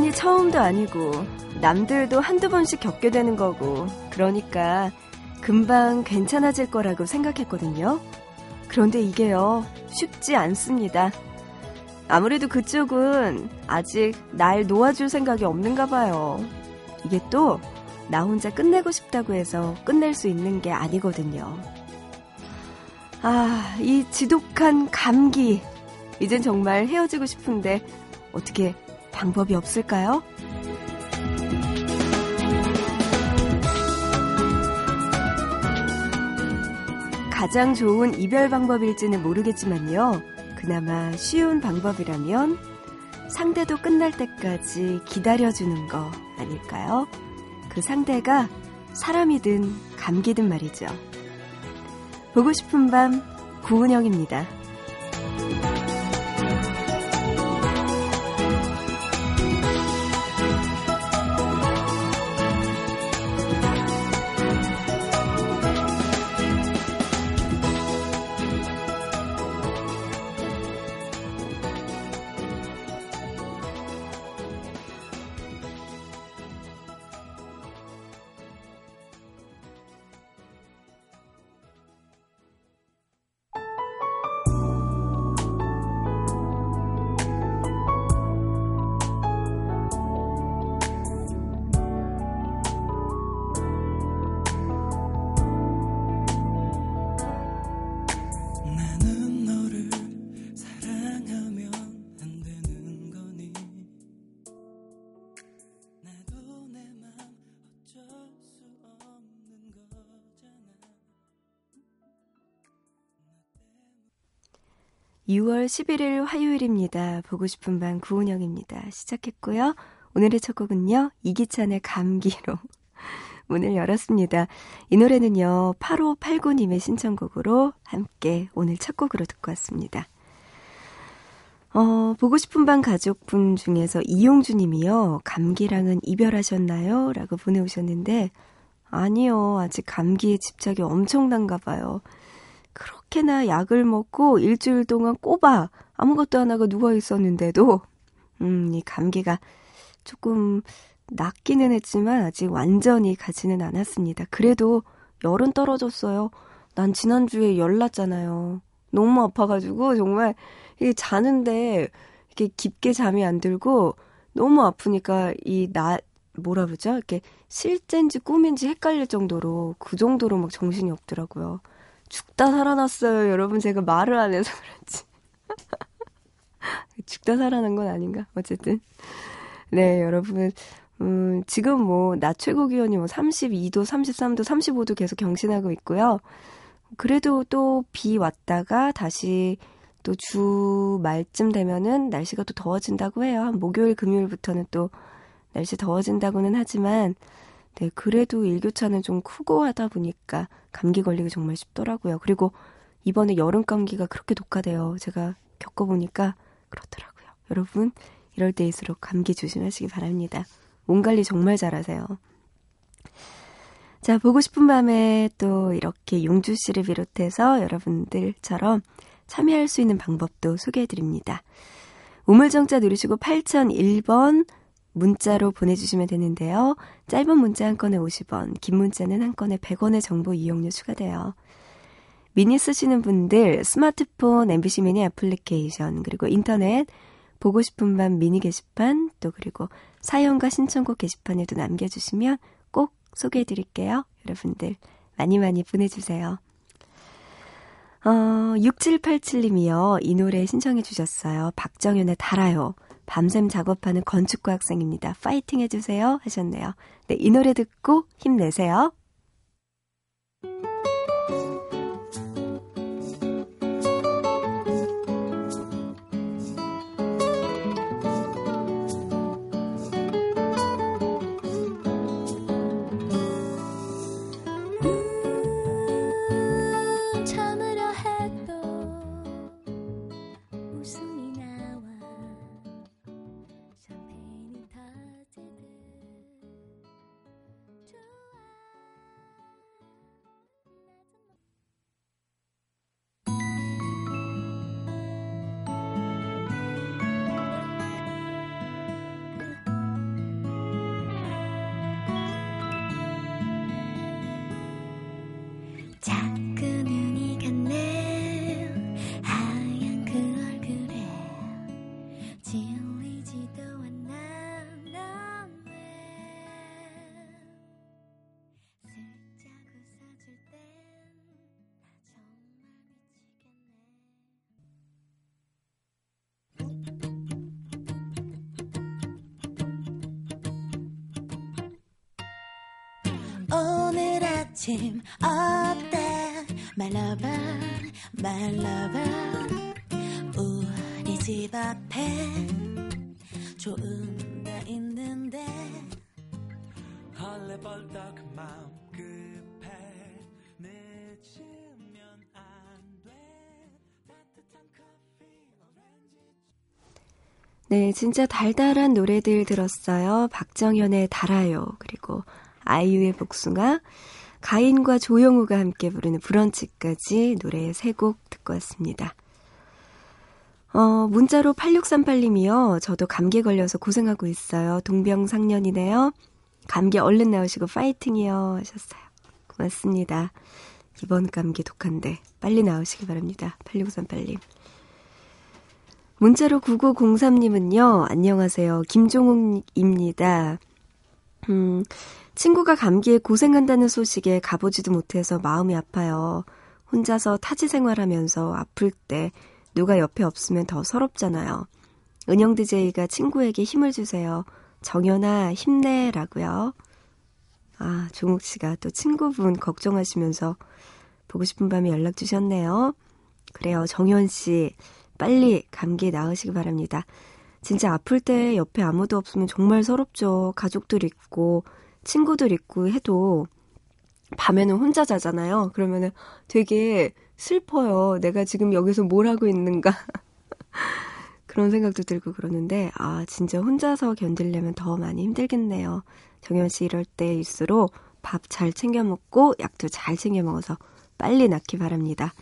이번이 처음도 아니고 남들도 한두 번씩 겪게 되는 거고 그러니까 금방 괜찮아질 거라고 생각했거든요. 그런데 이게요, 쉽지 않습니다. 아무래도 그쪽은 아직 날 놓아줄 생각이 없는가 봐요. 이게 또 나 혼자 끝내고 싶다고 해서 끝낼 수 있는 게 아니거든요. 아, 이 지독한 감기. 이젠 정말 헤어지고 싶은데 어떻게 방법이 없을까요? 가장 좋은 이별 방법일지는 모르겠지만요. 그나마 쉬운 방법이라면 상대도 끝날 때까지 기다려주는 거 아닐까요? 그 상대가 사람이든 감기든 말이죠. 보고 싶은 밤 구은영입니다. 2월 11일 화요일입니다. 보고 싶은 밤 구은영입니다. 시작했고요. 오늘의 첫 곡은요. 이기찬의 감기로 문을 열었습니다. 이 노래는요. 8589님의 신청곡으로 함께 오늘 첫 곡으로 듣고 왔습니다. 어, 보고 싶은 밤 가족분 중에서 이용주 님이요. 감기랑은 이별하셨나요? 라고 보내오셨는데, 아니요. 아직 감기에 집착이 엄청난가 봐요. 그렇게나 약을 먹고 일주일 동안 꼬박 아무것도 안 하고 누워 있었는데도 음, 이 감기가 조금 낫기는 했지만 아직 완전히 가지는 않았습니다. 그래도 열은 떨어졌어요. 난 지난주에 열 났잖아요. 너무 아파가지고 정말 이게 자는데 이렇게 깊게 잠이 안 들고 너무 아프니까 이 나 뭐라 그러죠? 이렇게 실제인지 꿈인지 헷갈릴 정도로 그 정도로 막 정신이 없더라고요. 죽다 살아났어요. 여러분, 제가 말을 안 해서 그렇지. 죽다 살아난 건 아닌가? 어쨌든. 네, 여러분. 음, 지금 뭐, 낮 최고 기온이 뭐 32도, 33도, 35도 계속 경신하고 있고요. 그래도 또 비 왔다가 다시 또 주 말쯤 되면은 날씨가 또 더워진다고 해요. 한 목요일, 금요일부터는 또 날씨 더워진다고는 하지만, 네, 그래도 일교차는 좀 크고 하다 보니까 감기 걸리기 정말 쉽더라고요. 그리고 이번에 여름 감기가 그렇게 독하대요. 제가 겪어보니까 그렇더라고요. 여러분, 이럴 때일수록 감기 조심하시기 바랍니다. 몸 관리 정말 잘하세요. 자, 보고 싶은 밤에 또 이렇게 용주 씨를 비롯해서 여러분들처럼 참여할 수 있는 방법도 소개해 드립니다. 우물정자 누르시고 8001번 문자로 보내주시면 되는데요. 짧은 문자 한 건에 50원, 긴 문자는 한 건에 100원의 정보 이용료 추가돼요. 미니 쓰시는 분들 스마트폰 MBC 미니 애플리케이션 그리고 인터넷 보고 싶은 밤 미니 게시판 또 그리고 사연과 신청곡 게시판에도 남겨주시면 꼭 소개해드릴게요. 여러분들 많이 많이 보내주세요. 어, 6787님이요. 이 노래 신청해 주셨어요. 박정현의 달아요. 밤샘 작업하는 건축과 학생입니다. 파이팅 해주세요. 하셨네요. 네, 이 노래 듣고 힘내세요. 아침 어때? My lover my lover. 우리 집 앞에 좋은 데 있는데? 헐레벌떡 마음 급해. 늦으면 안돼. 따뜻한 커피 네, 진짜 달달한 노래들 들었어요. 박정현의 달아요. 그리고 아이유의 복숭아, 가인과 조영우가 함께 부르는 브런치까지 노래 세 곡 듣고 왔습니다. 어, 문자로 8638님이요. 저도 감기 걸려서 고생하고 있어요. 동병상련이네요. 감기 얼른 나오시고 파이팅이요. 하셨어요. 고맙습니다. 이번 감기 독한데 빨리 나오시기 바랍니다. 8638님. 문자로 9903님은요. 안녕하세요. 김종욱입니다. 음, 친구가 감기에 고생한다는 소식에 가보지도 못해서 마음이 아파요. 혼자서 타지 생활하면서 아플 때 누가 옆에 없으면 더 서럽잖아요. 은영 DJ가 친구에게 힘을 주세요. 정연아, 힘내라고요. 아, 종욱 씨가 또 친구분 걱정하시면서 보고 싶은 밤에 연락 주셨네요. 그래요, 정연 씨. 빨리 감기 나으시기 바랍니다. 진짜 아플 때 옆에 아무도 없으면 정말 서럽죠. 가족들 있고, 친구들 있고 해도 밤에는 혼자 자잖아요. 그러면은 되게 슬퍼요. 내가 지금 여기서 뭘 하고 있는가. 그런 생각도 들고 그러는데, 아, 진짜 혼자서 견딜려면 더 많이 힘들겠네요. 정현 씨 이럴 때일수록 밥 잘 챙겨 먹고 약도 잘 챙겨 먹어서 빨리 낫기 바랍니다.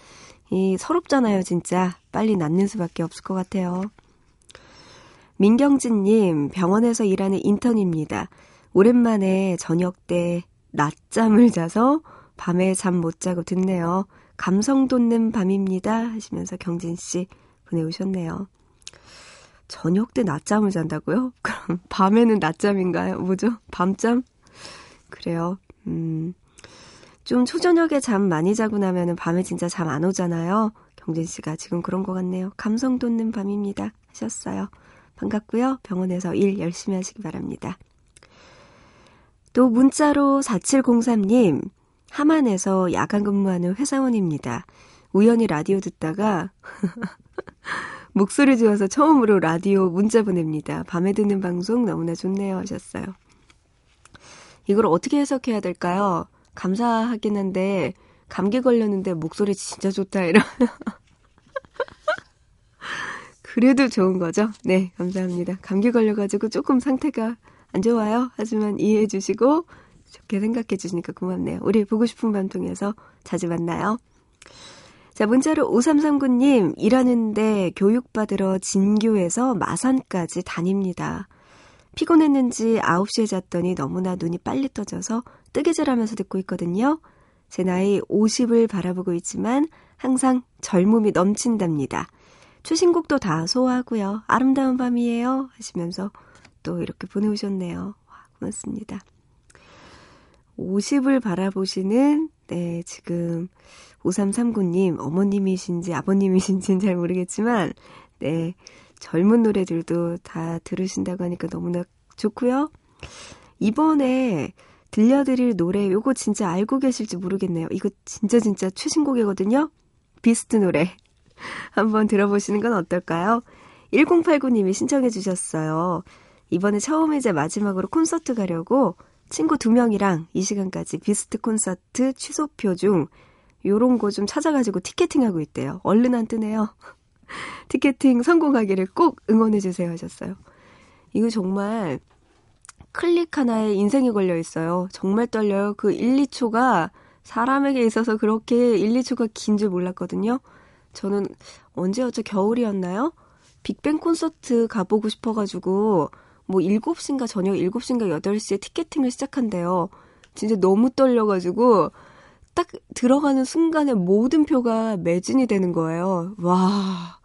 이 서럽잖아요, 진짜. 빨리 낫는 수밖에 없을 것 같아요. 민경진님, 병원에서 일하는 인턴입니다. 오랜만에 저녁 때 낮잠을 자서 밤에 잠 못 자고 듣네요. 감성 돋는 밤입니다. 하시면서 경진씨 보내오셨네요. 저녁 때 낮잠을 잔다고요? 그럼 밤에는 낮잠인가요? 뭐죠? 밤잠? 그래요. 음. 좀 초저녁에 잠 많이 자고 나면은 밤에 진짜 잠 안 오잖아요. 경진 씨가 지금 그런 것 같네요. 감성 돋는 밤입니다. 하셨어요. 반갑고요. 병원에서 일 열심히 하시기 바랍니다. 또 문자로 4703님, 하만에서 야간 근무하는 회사원입니다. 우연히 라디오 듣다가 목소리 좋아서 처음으로 라디오 문자 보냅니다. 밤에 듣는 방송 너무나 좋네요 하셨어요. 이걸 어떻게 해석해야 될까요? 감사하긴 한데 감기 걸렸는데 목소리 진짜 좋다 이런 그래도 좋은 거죠? 네, 감사합니다. 감기 걸려가지고 조금 상태가 안 좋아요. 하지만 이해해 주시고 좋게 생각해 주시니까 고맙네요. 우리 보고 싶은 밤 통해서 자주 만나요. 자, 문자로 5339님, 일하는데 교육받으러 진교에서 마산까지 다닙니다. 피곤했는지 9시에 잤더니 너무나 눈이 빨리 떠져서 뜨개질하면서 듣고 있거든요. 제 나이 50을 바라보고 있지만 항상 젊음이 넘친답니다. 최신곡도 다 소화하고요. 아름다운 밤이에요. 하시면서 또 이렇게 보내오셨네요. 와, 고맙습니다. 50을 바라보시는, 네, 지금 5339님, 어머님이신지 아버님이신지는 잘 모르겠지만, 네, 젊은 노래들도 다 들으신다고 하니까 너무나 좋고요. 이번에 들려드릴 노래, 요거 진짜 알고 계실지 모르겠네요. 이거 진짜 진짜 최신곡이거든요. 비스트 노래. 한번 들어보시는 건 어떨까요? 1089님이 신청해 주셨어요. 이번에 처음이자 마지막으로 콘서트 가려고 친구 두 명이랑 이 시간까지 비스트 콘서트 취소표 중 요런 거 좀 찾아가지고 티켓팅하고 있대요. 얼른 안 뜨네요. 티켓팅 성공하기를 꼭 응원해 주세요 하셨어요. 이거 정말 클릭 하나에 인생이 걸려 있어요. 정말 떨려요. 그 1, 2초가 사람에게 있어서 그렇게 1, 2초가 긴 줄 몰랐거든요. 저는 언제였죠? 겨울이었나요? 빅뱅 콘서트 가보고 싶어가지고 뭐 7시인가 저녁 7시인가 8시에 티켓팅을 시작한대요. 진짜 너무 떨려가지고 딱 들어가는 순간에 모든 표가 매진이 되는 거예요. 와.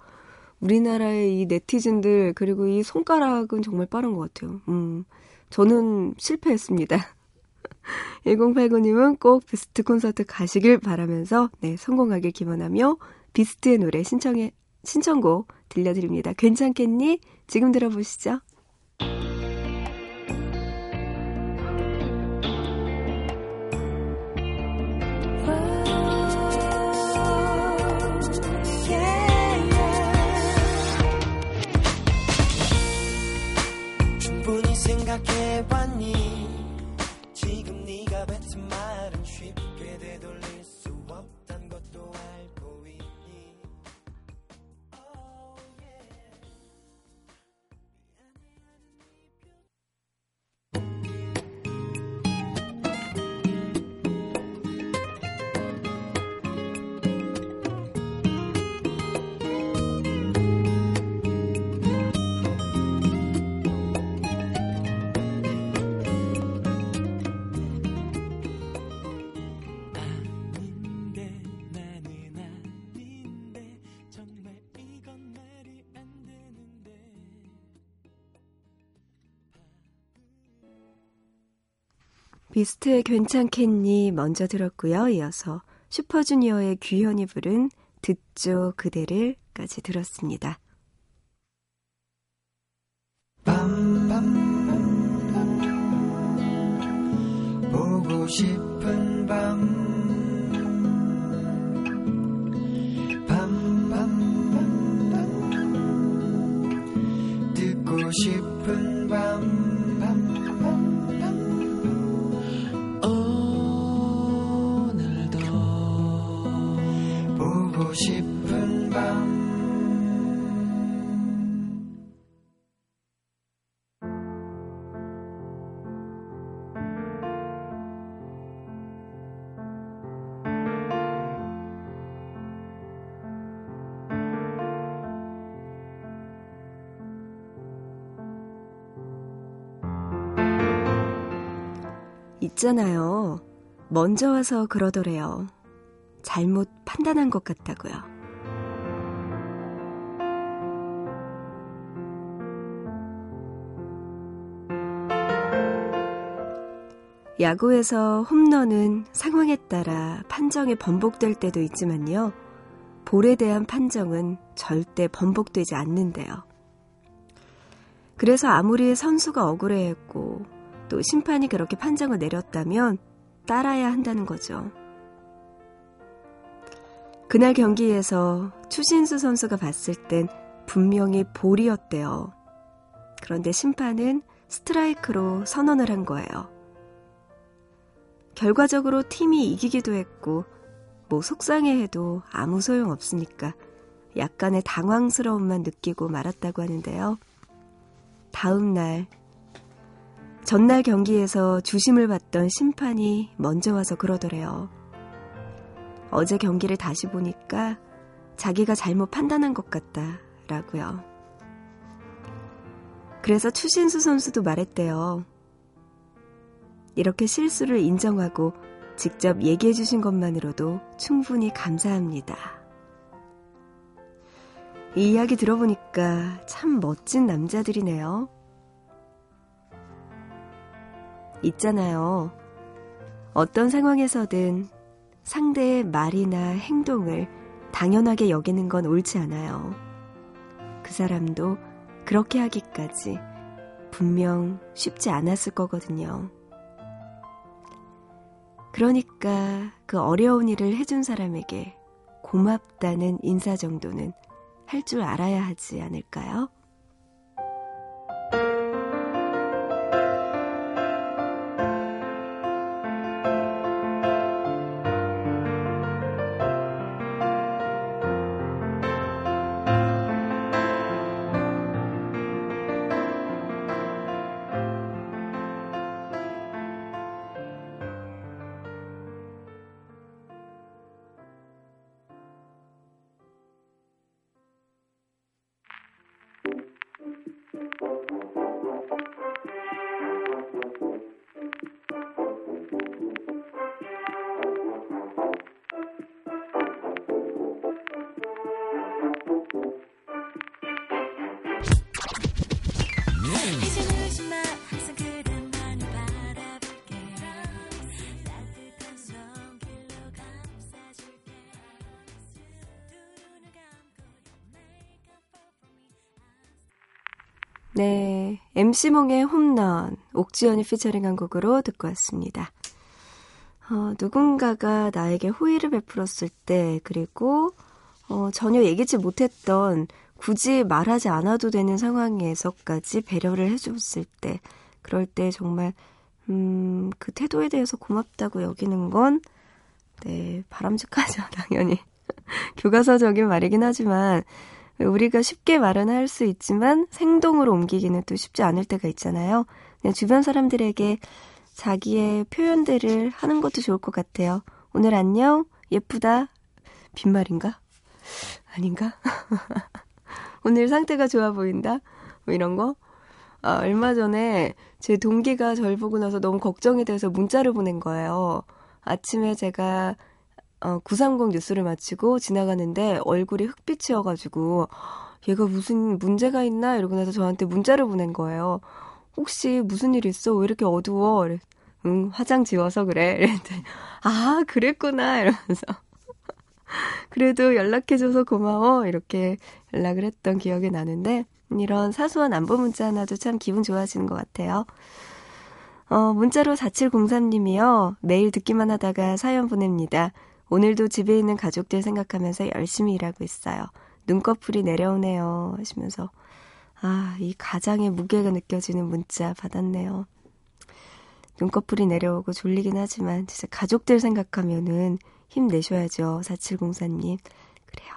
우리나라의 이 네티즌들 그리고 이 손가락은 정말 빠른 것 같아요. 음, 저는 실패했습니다. 1089님은 꼭 비스트 콘서트 가시길 바라면서 네 성공하길 기원하며 비스트의 노래 신청해 신청곡 들려드립니다. 괜찮겠니? 지금 들어보시죠. 비스트의 괜찮겠니 먼저 들었고요. 이어서 슈퍼주니어의 규현이 부른 듣죠 그대를까지 들었습니다. 밤밤 보고 싶은 밤 있잖아요. 먼저 와서 그러더래요. 잘못 판단한 것 같다고요. 야구에서 홈런은 상황에 따라 판정이 번복될 때도 있지만요. 볼에 대한 판정은 절대 번복되지 않는데요. 그래서 아무리 선수가 억울해했고 또 심판이 그렇게 판정을 내렸다면 따라야 한다는 거죠. 그날 경기에서 추신수 선수가 봤을 땐 분명히 볼이었대요. 그런데 심판은 스트라이크로 선언을 한 거예요. 결과적으로 팀이 이기기도 했고, 뭐 속상해해도 아무 소용 없으니까 약간의 당황스러움만 느끼고 말았다고 하는데요. 다음 날 전날 경기에서 주심을 받던 심판이 먼저 와서 그러더래요. 어제 경기를 다시 보니까 자기가 잘못 판단한 것 같다. 라고요. 그래서 추신수 선수도 말했대요. 이렇게 실수를 인정하고 직접 얘기해 주신 것만으로도 충분히 감사합니다. 이 이야기 들어보니까 참 멋진 남자들이네요. 있잖아요. 어떤 상황에서든 상대의 말이나 행동을 당연하게 여기는 건 옳지 않아요. 그 사람도 그렇게 하기까지 분명 쉽지 않았을 거거든요. 그러니까 그 어려운 일을 해준 사람에게 고맙다는 인사 정도는 할 줄 알아야 하지 않을까요? MC몽의 홈런, 옥지연이 피처링한 곡으로 듣고 왔습니다. 어, 누군가가 나에게 호의를 베풀었을 때, 그리고 어, 전혀 얘기치 못했던 굳이 말하지 않아도 되는 상황에서까지 배려를 해줬을 때, 그럴 때 정말, 음, 그 태도에 대해서 고맙다고 여기는 건, 네, 바람직하죠, 당연히. 교과서적인 말이긴 하지만, 우리가 쉽게 말은 할 수 있지만 행동으로 옮기기는 또 쉽지 않을 때가 있잖아요. 주변 사람들에게 자기의 표현들을 하는 것도 좋을 것 같아요. 오늘 안녕, 예쁘다, 빈말인가? 아닌가? 오늘 상태가 좋아 보인다? 뭐 이런 거? 아, 얼마 전에 제 동기가 절 보고 나서 너무 걱정이 돼서 문자를 보낸 거예요. 아침에 제가 어, 930 뉴스를 마치고 지나가는데 얼굴이 흑빛이어가지고 얘가 무슨 문제가 있나 이러고 나서 저한테 문자를 보낸 거예요. 혹시 무슨 일 있어? 왜 이렇게 어두워? 응, 화장 지워서 그래. 이랬더니, 아, 그랬구나. 이러면서. 그래도 연락해줘서 고마워. 이렇게 연락을 했던 기억이 나는데, 이런 사소한 안부 문자 하나도 참 기분 좋아지는 것 같아요. 어, 문자로 4703님이요. 매일 듣기만 하다가 사연 보냅니다. 오늘도 집에 있는 가족들 생각하면서 열심히 일하고 있어요. 눈꺼풀이 내려오네요. 하시면서, 아, 이 가장의 무게가 느껴지는 문자 받았네요. 눈꺼풀이 내려오고 졸리긴 하지만, 진짜 가족들 생각하면은 힘내셔야죠. 4704님. 그래요.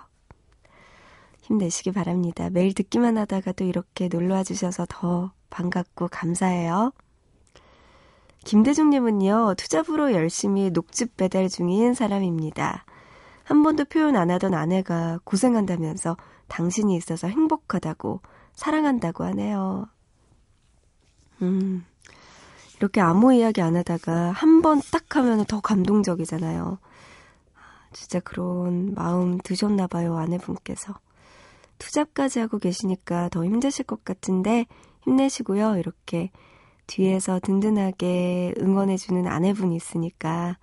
힘내시기 바랍니다. 매일 듣기만 하다가 또 이렇게 놀러와 주셔서 더 반갑고 감사해요. 김대중님은요, 투잡으로 열심히 녹즙 배달 중인 사람입니다. 한 번도 표현 안 하던 아내가 고생한다면서 당신이 있어서 행복하다고, 사랑한다고 하네요. 음, 이렇게 아무 이야기 안 하다가 한 번 딱 하면 더 감동적이잖아요. 진짜 그런 마음 드셨나봐요, 아내분께서. 투잡까지 하고 계시니까 더 힘드실 것 같은데 힘내시고요. 이렇게 뒤에서 든든하게 응원해주는 아내분이 있으니까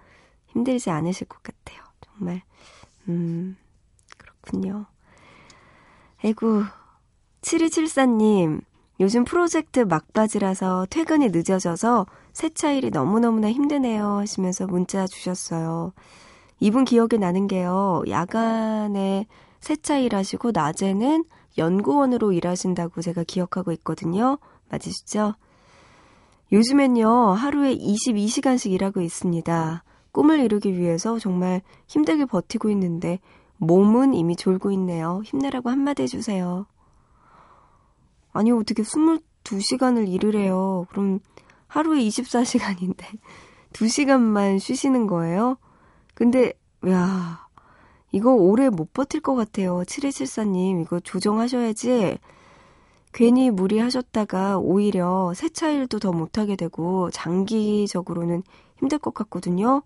힘들지 않으실 것 같아요. 정말. 음, 그렇군요. 아이고, 7274님, 요즘 프로젝트 막바지라서 퇴근이 늦어져서 세차일이 너무너무나 힘드네요 하시면서 문자 주셨어요. 이분 기억에 나는 게요. 야간에 세차 일 하시고 낮에는 연구원으로 일하신다고 제가 기억하고 있거든요. 맞으시죠? 요즘엔요, 하루에 22시간씩 일하고 있습니다. 꿈을 이루기 위해서 정말 힘들게 버티고 있는데, 몸은 이미 졸고 있네요. 힘내라고 한마디 해주세요. 아니, 어떻게 22시간을 일을 해요? 그럼 하루에 24시간인데, 2시간만 쉬시는 거예요? 근데, 야 이거 오래 못 버틸 것 같아요. 7274님, 이거 조정하셔야지. 괜히 무리하셨다가 오히려 세차 일도 더 못하게 되고 장기적으로는 힘들 것 같거든요.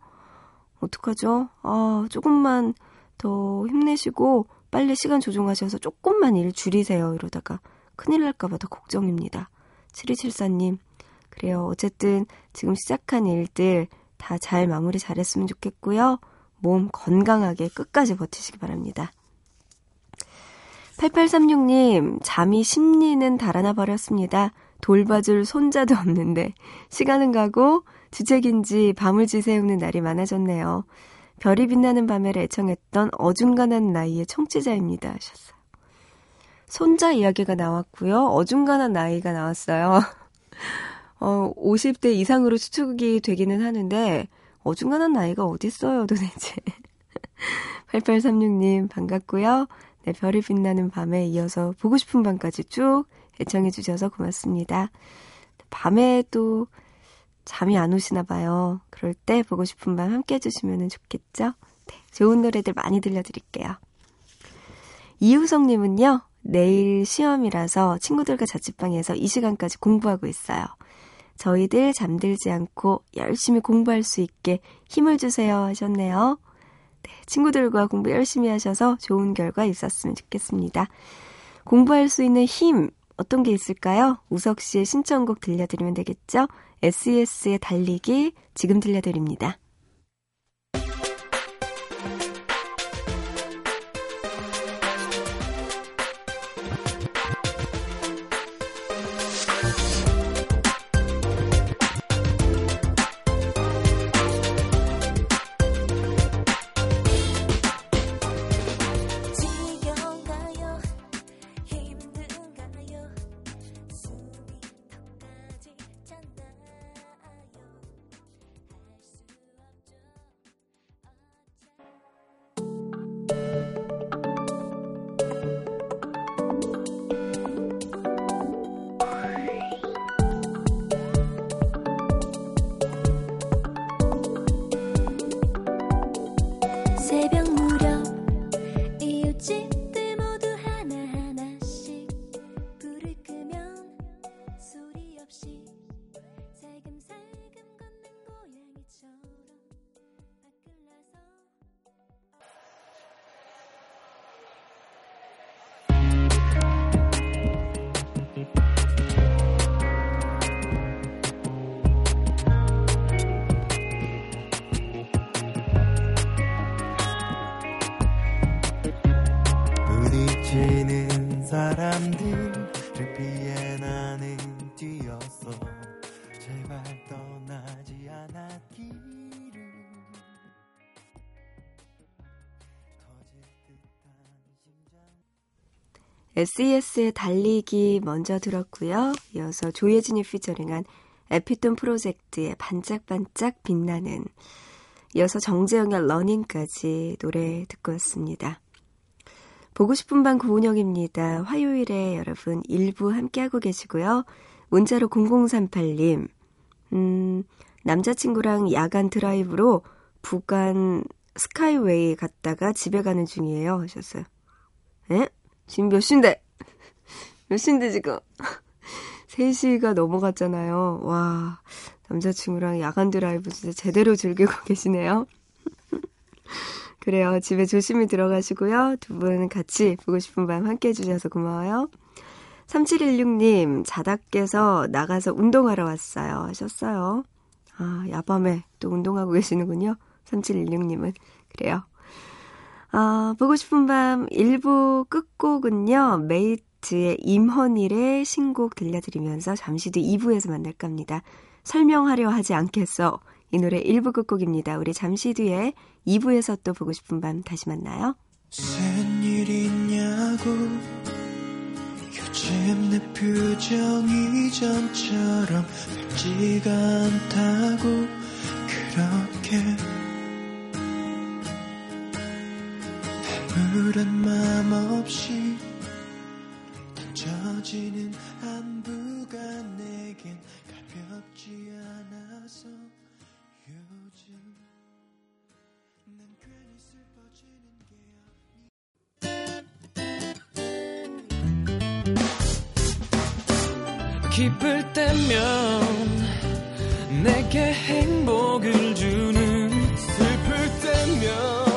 어떡하죠? 아, 조금만 더 힘내시고 빨리 시간 조정하셔서 조금만 일 줄이세요. 이러다가 큰일 날까봐 더 걱정입니다. 7274님. 그래요. 어쨌든 지금 시작한 일들 다 잘 마무리 잘했으면 좋겠고요. 몸 건강하게 끝까지 버티시기 바랍니다. 8836님, 잠이 심리는 달아나 버렸습니다. 돌봐줄 손자도 없는데, 시간은 가고, 주책인지 밤을 지새우는 날이 많아졌네요. 별이 빛나는 밤에를 애청했던 어중간한 나이의 청취자입니다. 하셨어요. 손자 이야기가 나왔고요. 어중간한 나이가 나왔어요. 어, 50대 이상으로 추측이 되기는 하는데, 어중간한 나이가 어딨어요, 도대체. 8836님, 반갑고요. 네, 별이 빛나는 밤에 이어서 보고 싶은 밤까지 쭉 애청해 주셔서 고맙습니다. 밤에 또 잠이 안 오시나 봐요. 그럴 때 보고 싶은 밤 함께 해주시면 좋겠죠? 네, 좋은 노래들 많이 들려드릴게요. 이우성님은요, 내일 시험이라서 친구들과 자취방에서 이 시간까지 공부하고 있어요. 저희들 잠들지 않고 열심히 공부할 수 있게 힘을 주세요 하셨네요. 네, 친구들과 공부 열심히 하셔서 좋은 결과 있었으면 좋겠습니다. 공부할 수 있는 힘 어떤 게 있을까요? 우석 씨의 신청곡 들려드리면 되겠죠? SES의 달리기 지금 들려드립니다. SES의 달리기 먼저 들었고요. 이어서 조예진이 피처링한 에피톤 프로젝트의 반짝반짝 빛나는 이어서 정재영의 러닝까지 노래 듣고 왔습니다. 보고 싶은 밤 구은영입니다. 화요일에 여러분 일부 함께하고 계시고요. 문자로 0038님, 음, 남자친구랑 야간 드라이브로 북한 스카이웨이 갔다가 집에 가는 중이에요. 하셨어요. 에? 지금 몇 시인데? 몇 시인데 지금? 3시가 넘어갔잖아요. 와, 남자친구랑 야간 드라이브 진짜 제대로 즐기고 계시네요. 그래요. 집에 조심히 들어가시고요. 두 분 같이 보고 싶은 밤 함께 해주셔서 고마워요. 3716님, 자다 깨서 나가서 운동하러 왔어요. 하셨어요. 아, 야밤에 또 운동하고 계시는군요. 3716님은. 그래요. 아, 보고 싶은 밤 1부 끝곡은요, 메이트의 임헌일의 신곡 들려드리면서 잠시 뒤 2부에서 만날까 합니다. 설명하려 하지 않겠어. 이 노래 1부 끝곡입니다. 우리 잠시 뒤에 2부에서 또 보고 싶은 밤 다시 만나요. 무슨 일 있냐고 요즘 내 표정이 전처럼 밝지가 않다고 그렇 아무런 맘 없이 던져지는 안부가 내겐 가볍지 않아서 요즘 난 괜히 슬퍼지는 게 기쁠 때면 내게 행복을 주는 슬플 때면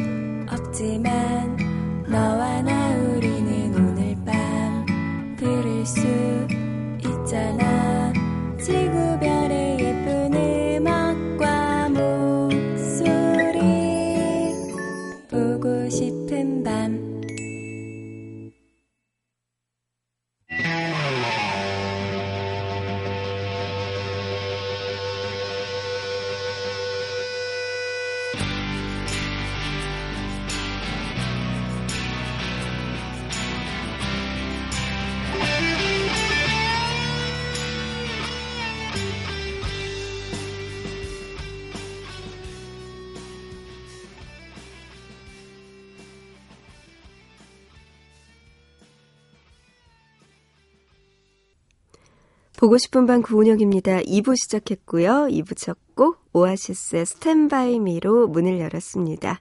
없지 보고 싶은 밤 구은영입니다. 2부 시작했고요. 2부 첫 곡 오아시스의 스탠바이 미로 문을 열었습니다.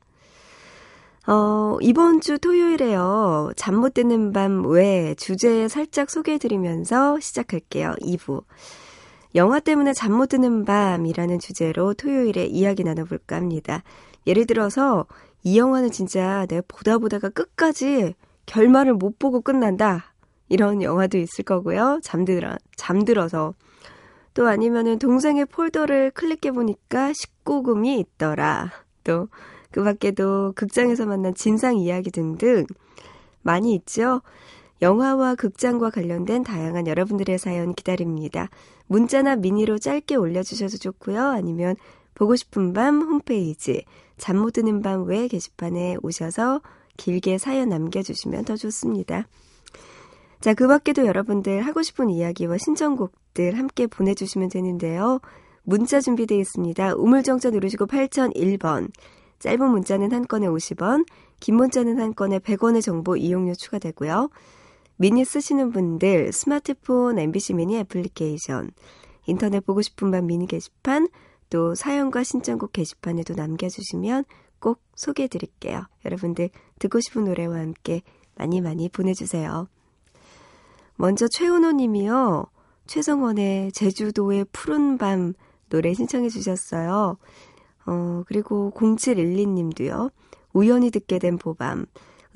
어, 이번 주 토요일에요. 잠 못 드는 밤 외 주제 살짝 소개해드리면서 시작할게요. 2부. 영화 때문에 잠 못 드는 밤이라는 주제로 토요일에 이야기 나눠볼까 합니다. 예를 들어서 이 영화는 진짜 내가 보다 보다가 끝까지 결말을 못 보고 끝난다. 이런 영화도 있을 거고요. 잠들어, 잠들어서. 또 아니면은 동생의 폴더를 클릭해 보니까 19금이 있더라. 또, 그 밖에도 극장에서 만난 진상 이야기 등등 많이 있죠. 영화와 극장과 관련된 다양한 여러분들의 사연 기다립니다. 문자나 미니로 짧게 올려주셔도 좋고요. 아니면 보고 싶은 밤 홈페이지 잠 못 드는 밤 외 게시판에 오셔서 길게 사연 남겨주시면 더 좋습니다. 자, 그 밖에도 여러분들 하고 싶은 이야기와 신청곡들 함께 보내주시면 되는데요. 문자 준비되어 있습니다. 우물정자 누르시고 8001번. 짧은 문자는 한 건에 50원, 긴 문자는 한 건에 100원의 정보 이용료 추가되고요. 미니 쓰시는 분들 스마트폰 MBC 미니 애플리케이션, 인터넷 보고 싶은 밤 미니 게시판, 또 사연과 신청곡 게시판에도 남겨주시면 꼭 소개해드릴게요. 여러분들 듣고 싶은 노래와 함께 많이 많이 보내주세요. 먼저 최은호 님이요. 최성원의 제주도의 푸른 밤 노래 신청해 주셨어요. 어, 그리고 0712 님도요. 우연히 듣게 된 보밤.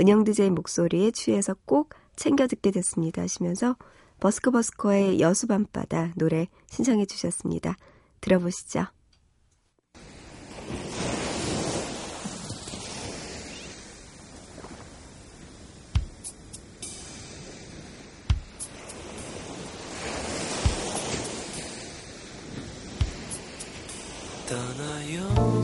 은영 드제의 목소리에 취해서 꼭 챙겨 듣게 됐습니다 하시면서 버스커버스커의 여수 밤바다 노래 신청해 주셨습니다. 들어보시죠. 떠나요.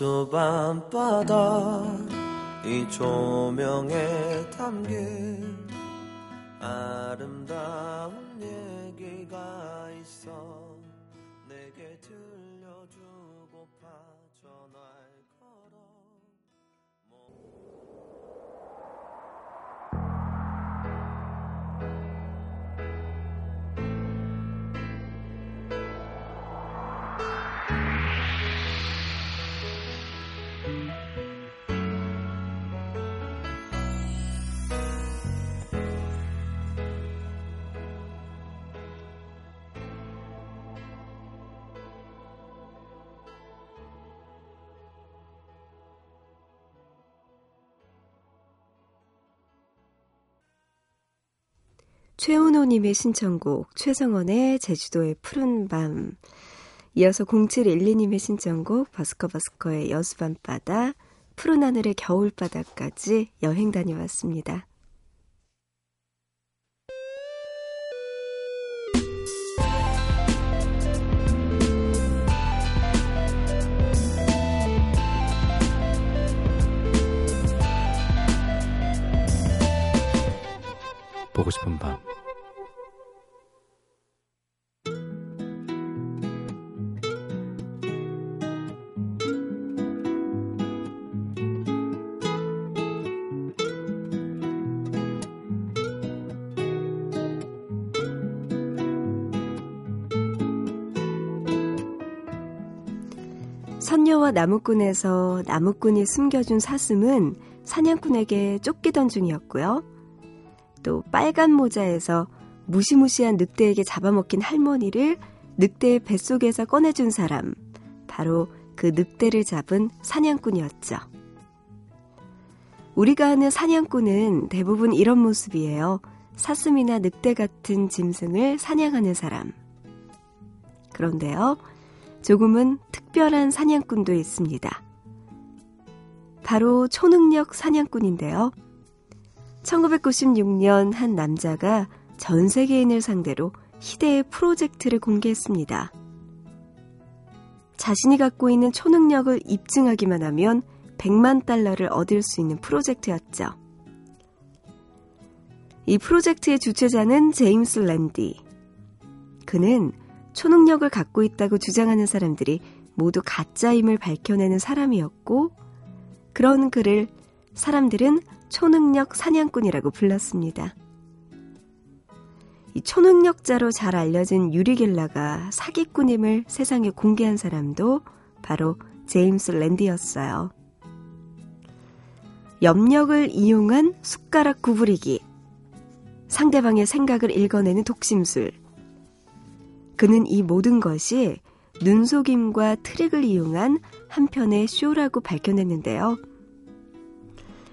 여수 밤바다 이 조명에 담긴 아름다운 최은호님의 신청곡 최성원의 제주도의 푸른 밤 이어서 0712님의 신청곡 버스커버스커의 여수밤바다 푸른 하늘의 겨울바다까지 여행 다녀왔습니다. 보고 싶은 밤 선녀와 나무꾼에서 나무꾼이 숨겨준 사슴은 사냥꾼에게 쫓기던 중이었고요. 또 빨간 모자에서 무시무시한 늑대에게 잡아먹힌 할머니를 늑대의 뱃속에서 꺼내준 사람, 바로 그 늑대를 잡은 사냥꾼이었죠. 우리가 아는 사냥꾼은 대부분 이런 모습이에요. 사슴이나 늑대 같은 짐승을 사냥하는 사람. 그런데요, 조금은 특별한 사냥꾼도 있습니다. 바로 초능력 사냥꾼인데요. 1996년 한 남자가 전 세계인을 상대로 희대의 프로젝트를 공개했습니다. 자신이 갖고 있는 초능력을 입증하기만 하면 100만 달러를 얻을 수 있는 프로젝트였죠. 이 프로젝트의 주최자는 제임스 랜디. 그는 초능력을 갖고 있다고 주장하는 사람들이 모두 가짜임을 밝혀내는 사람이었고, 그런 그를 사람들은 초능력 사냥꾼이라고 불렀습니다. 이 초능력자로 잘 알려진 유리겔라가 사기꾼임을 세상에 공개한 사람도 바로 제임스 랜디였어요. 염력을 이용한 숟가락 구부리기, 상대방의 생각을 읽어내는 독심술. 그는 이 모든 것이 눈속임과 트릭을 이용한 한편의 쇼라고 밝혀냈는데요.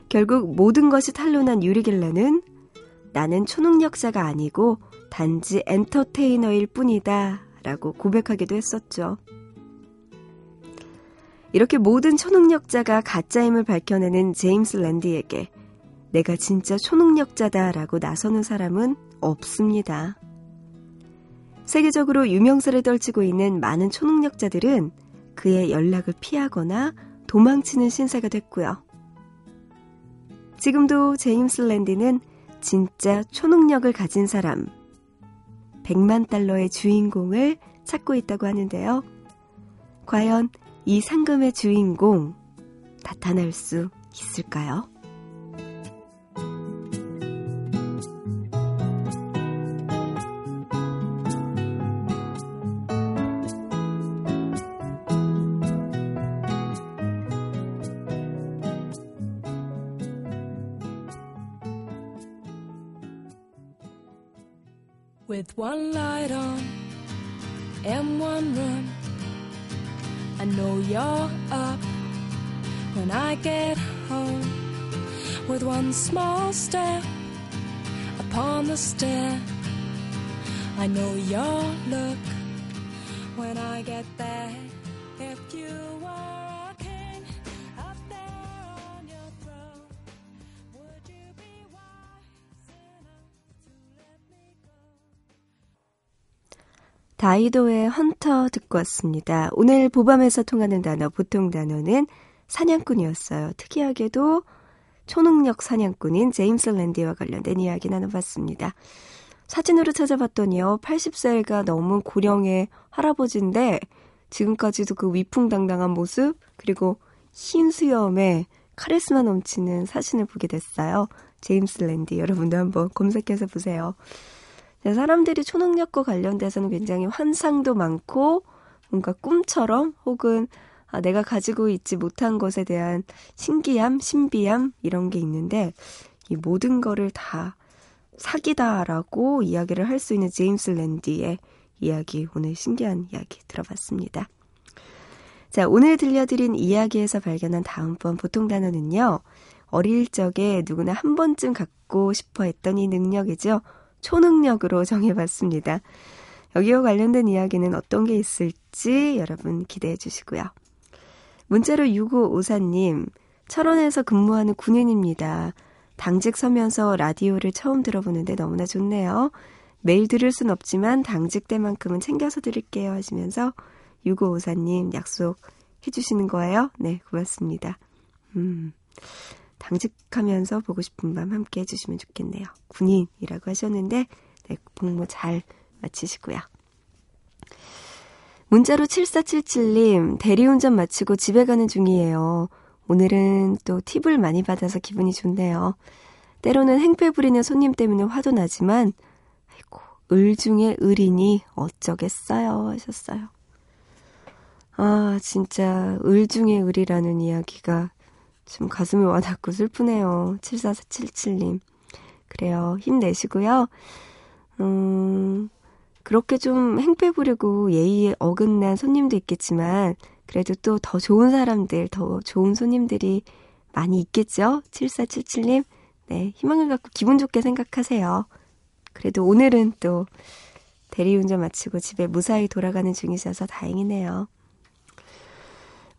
결국 모든 것이 탄로난 유리겔라는 나는 초능력자가 아니고 단지 엔터테이너일 뿐이다 라고 고백하기도 했었죠. 이렇게 모든 초능력자가 가짜임을 밝혀내는 제임스 랜디에게 내가 진짜 초능력자다 라고 나서는 사람은 없습니다. 세계적으로 유명세를 떨치고 있는 많은 초능력자들은 그의 연락을 피하거나 도망치는 신세가 됐고요. 지금도 제임스 랜디는 진짜 초능력을 가진 사람, 100만 달러의 주인공을 찾고 있다고 하는데요. 과연 이 상금의 주인공 나타날 수 있을까요? One light on and one room, I know you're up when I get home. With one small step upon the stair, I know your look when I get there. If you 다이도의 헌터 듣고 왔습니다. 오늘 보밤에서 통하는 단어, 보통 단어는 사냥꾼이었어요. 특이하게도 초능력 사냥꾼인 제임스 랜디와 관련된 이야기 나눠봤습니다. 사진으로 찾아봤더니요, 80세가 넘은 고령의 할아버지인데, 지금까지도 그 위풍당당한 모습, 그리고 흰 수염에 카리스마 넘치는 사진을 보게 됐어요. 제임스 랜디. 여러분도 한번 검색해서 보세요. 네, 사람들이 초능력과 관련돼서는 굉장히 환상도 많고 뭔가 꿈처럼 혹은 아, 내가 가지고 있지 못한 것에 대한 신기함, 신비함 이런 게 있는데 이 모든 거를 다 사기다라고 이야기를 할 수 있는 제임스 랜디의 이야기 오늘 신기한 이야기 들어봤습니다. 자, 오늘 들려드린 이야기에서 발견한 다음번 보통 단어는요. 어릴 적에 누구나 한 번쯤 갖고 싶어 했던 이 능력이죠. 초능력으로 정해봤습니다. 여기와 관련된 이야기는 어떤 게 있을지 여러분 기대해 주시고요. 문자로 6554님, 철원에서 근무하는 군인입니다. 당직 서면서 라디오를 처음 들어보는데 너무나 좋네요. 매일 들을 순 없지만 당직 때만큼은 챙겨서 드릴게요 하시면서 6554님 약속해 주시는 거예요? 네, 고맙습니다. 음, 당직하면서 보고 싶은 밤 함께 해주시면 좋겠네요. 군인이라고 하셨는데, 네, 복무 잘 마치시고요. 문자로 7477님, 대리운전 마치고 집에 가는 중이에요. 오늘은 또 팁을 많이 받아서 기분이 좋네요. 때로는 행패 부리는 손님 때문에 화도 나지만, 아이고, 을 중에 을이니 어쩌겠어요. 하셨어요. 아, 진짜, 을 중에 을이라는 이야기가 좀 가슴에 와닿고 슬프네요. 74477님. 그래요. 힘내시고요. 음, 그렇게 좀 행패 부리고 예의에 어긋난 손님도 있겠지만, 그래도 또 더 좋은 사람들, 더 좋은 손님들이 많이 있겠죠? 7477님. 네, 희망을 갖고 기분 좋게 생각하세요. 그래도 오늘은 또 대리운전 마치고 집에 무사히 돌아가는 중이셔서 다행이네요.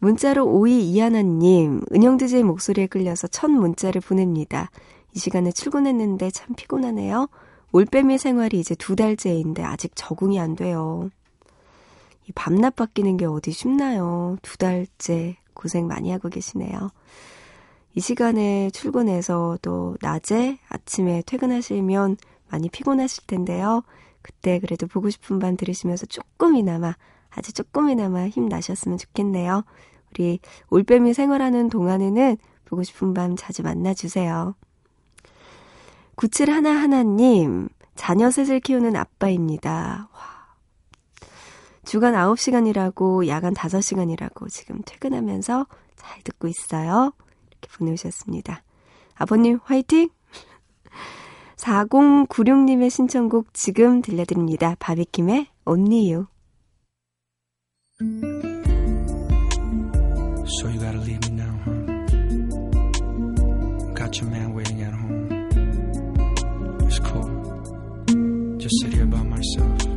문자로 오이 이하나님, 은영드제의 목소리에 끌려서 첫 문자를 보냅니다. 이 시간에 출근했는데 참 피곤하네요. 올빼미 생활이 이제 두 달째인데 아직 적응이 안 돼요. 이 밤낮 바뀌는 게 어디 쉽나요? 두 달째 고생 많이 하고 계시네요. 이 시간에 출근해서 또 낮에 아침에 퇴근하시면 많이 피곤하실 텐데요. 그때 그래도 보고 싶은 밤 들으시면서 조금이나마 아주 조금이나마 힘나셨으면 좋겠네요. 우리 올빼미 생활하는 동안에는 보고 싶은 밤 자주 만나주세요. 97 하나하나님, 자녀 셋을 키우는 아빠입니다. 와. 주간 9시간이라고 야간 5시간이라고 지금 퇴근하면서 잘 듣고 있어요. 이렇게 보내주셨습니다. 아버님 화이팅! 4096님의 신청곡 지금 들려드립니다. 바비킴의 You. So you gotta leave me now, huh? Got your man waiting at home. It's cool. Just sit here by myself.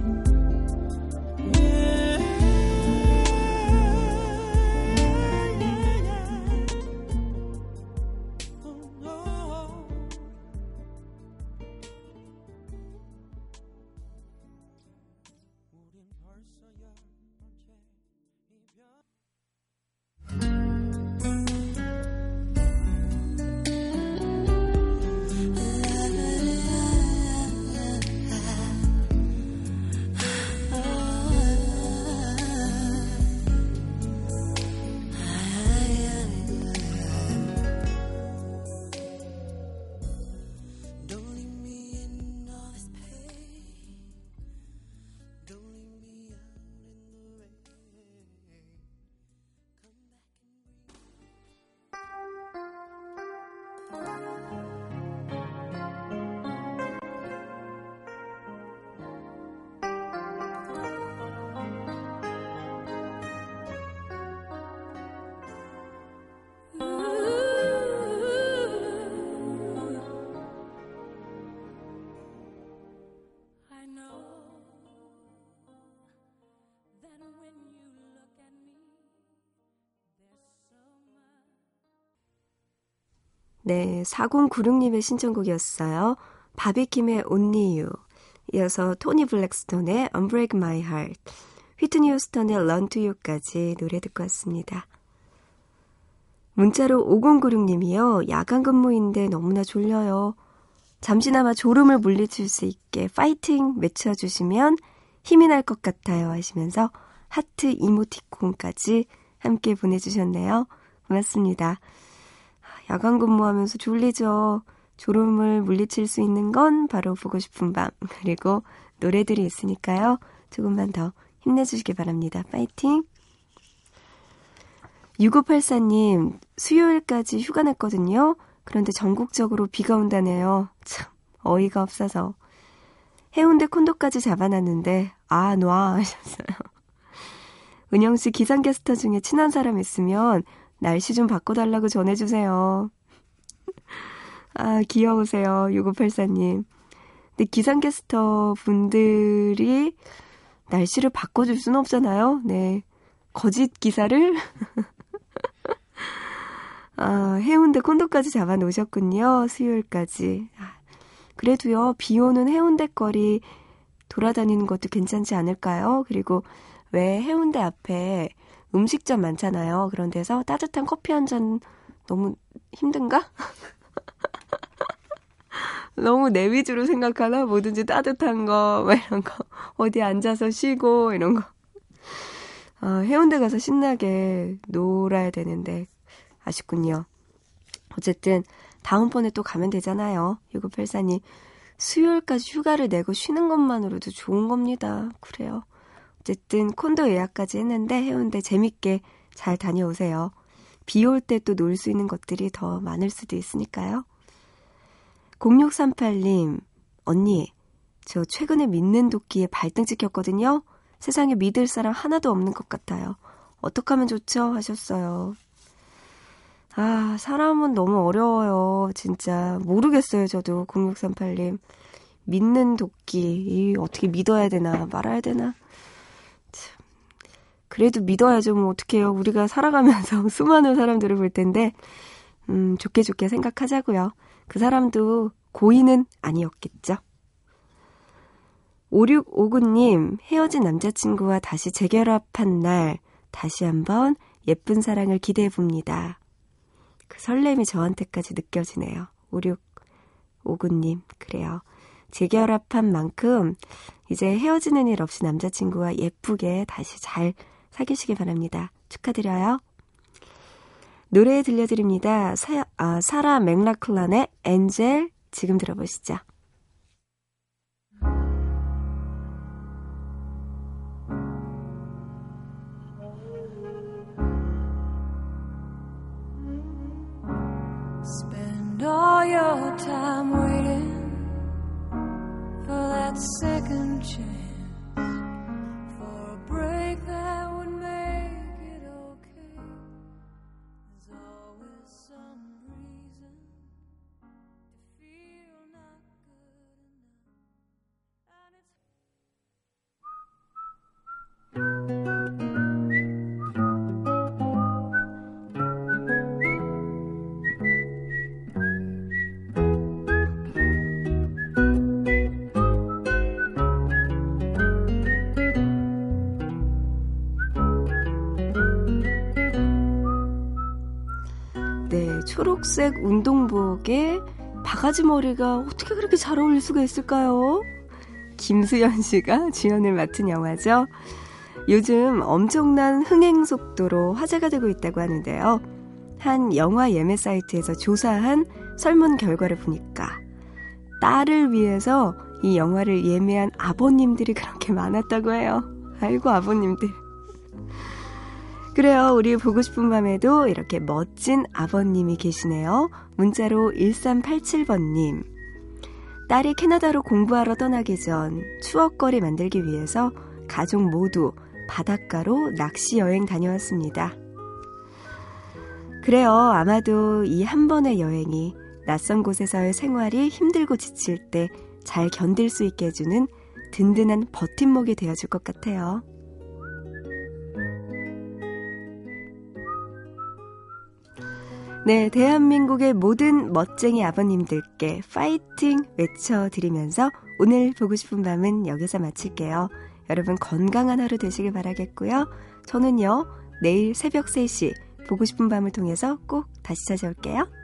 네, 4096님의 신청곡이었어요. 바비킴의 Only You. 이어서 토니 블랙스톤의 Unbreak My Heart. 휘트니 휴스턴의 Run to You까지 노래 듣고 왔습니다. 문자로 5096님이요. 야간 근무인데 너무나 졸려요. 잠시나마 졸음을 물리칠 수 있게 파이팅 외쳐주시면 힘이 날 것 같아요 하시면서 하트 이모티콘까지 함께 보내주셨네요. 고맙습니다. 야간 근무하면서 졸리죠. 졸음을 물리칠 수 있는 건 바로 보고 싶은 밤. 그리고 노래들이 있으니까요. 조금만 더 힘내주시기 바랍니다. 파이팅! 6584님, 수요일까지 휴가 냈거든요. 그런데 전국적으로 비가 온다네요. 참, 어이가 없어서. 해운대 콘도까지 잡아놨는데, 아, 놔, 하셨어요. 은영씨 기상캐스터 중에 친한 사람 있으면 날씨 좀 바꿔달라고 전해주세요. 아, 귀여우세요. 6584님. 근데 기상캐스터 분들이 날씨를 바꿔줄 수는 없잖아요. 네. 거짓 기사를 아, 해운대 콘도까지 잡아 놓으셨군요. 수요일까지. 아, 그래도요, 비 오는 해운대 거리 돌아다니는 것도 괜찮지 않을까요? 그리고 왜 해운대 앞에 음식점 많잖아요. 그런 데서 따뜻한 커피 한 잔 너무 힘든가? 너무 내 위주로 생각하나? 뭐든지 따뜻한 거, 뭐 이런 거. 어디 앉아서 쉬고, 이런 거. 아, 해운대 가서 신나게 놀아야 되는데, 아쉽군요. 어쨌든, 다음번에 또 가면 되잖아요. 6984님. 수요일까지 휴가를 내고 쉬는 것만으로도 좋은 겁니다. 그래요. 어쨌든, 콘도 예약까지 했는데, 해운대 재밌게 잘 다녀오세요. 비 올 때 또 놀 수 있는 것들이 더 많을 수도 있으니까요. 0638님, 언니, 저 최근에 믿는 도끼에 발등 찍혔거든요. 세상에 믿을 사람 하나도 없는 것 같아요. 어떡하면 좋죠? 하셨어요. 아, 사람은 너무 어려워요. 진짜. 모르겠어요, 저도. 0638님. 믿는 도끼. 이 어떻게 믿어야 되나, 말아야 되나. 참. 그래도 믿어야죠. 뭐, 어떡해요. 우리가 살아가면서 수많은 사람들을 볼 텐데, 음, 좋게 좋게 생각하자고요. 그 사람도 고의는 아니었겠죠. 5659님, 헤어진 남자친구와 다시 재결합한 날, 다시 한번 예쁜 사랑을 기대해 봅니다. 그 설렘이 저한테까지 느껴지네요. 5659님, 그래요. 재결합한 만큼 이제 헤어지는 일 없이 남자친구와 예쁘게 다시 잘 사귀시기 바랍니다. 축하드려요. 노래 들려드립니다. 사, 아, 사라 맥라클란의 엔젤 지금 들어보시죠. Your time waiting for that second chance, 초록색 운동복에 바가지 머리가 어떻게 그렇게 잘 어울릴 수가 있을까요? 김수현 씨가 주연을 맡은 영화죠. 요즘 엄청난 흥행 속도로 화제가 되고 있다고 하는데요. 한 영화 예매 사이트에서 조사한 설문 결과를 보니까 딸을 위해서 이 영화를 예매한 아버님들이 그렇게 많았다고 해요. 아이고 아버님들. 그래요. 우리 보고 싶은 밤에도 이렇게 멋진 아버님이 계시네요. 문자로 1387번님. 딸이 캐나다로 공부하러 떠나기 전 추억거리 만들기 위해서 가족 모두 바닷가로 낚시 여행 다녀왔습니다. 그래요. 아마도 이 한 번의 여행이 낯선 곳에서의 생활이 힘들고 지칠 때 잘 견딜 수 있게 해주는 든든한 버팀목이 되어줄 것 같아요. 네, 대한민국의 모든 멋쟁이 아버님들께 파이팅 외쳐드리면서 오늘 보고 싶은 밤은 여기서 마칠게요. 여러분 건강한 하루 되시길 바라겠고요. 저는요, 내일 새벽 3시 보고 싶은 밤을 통해서 꼭 다시 찾아올게요.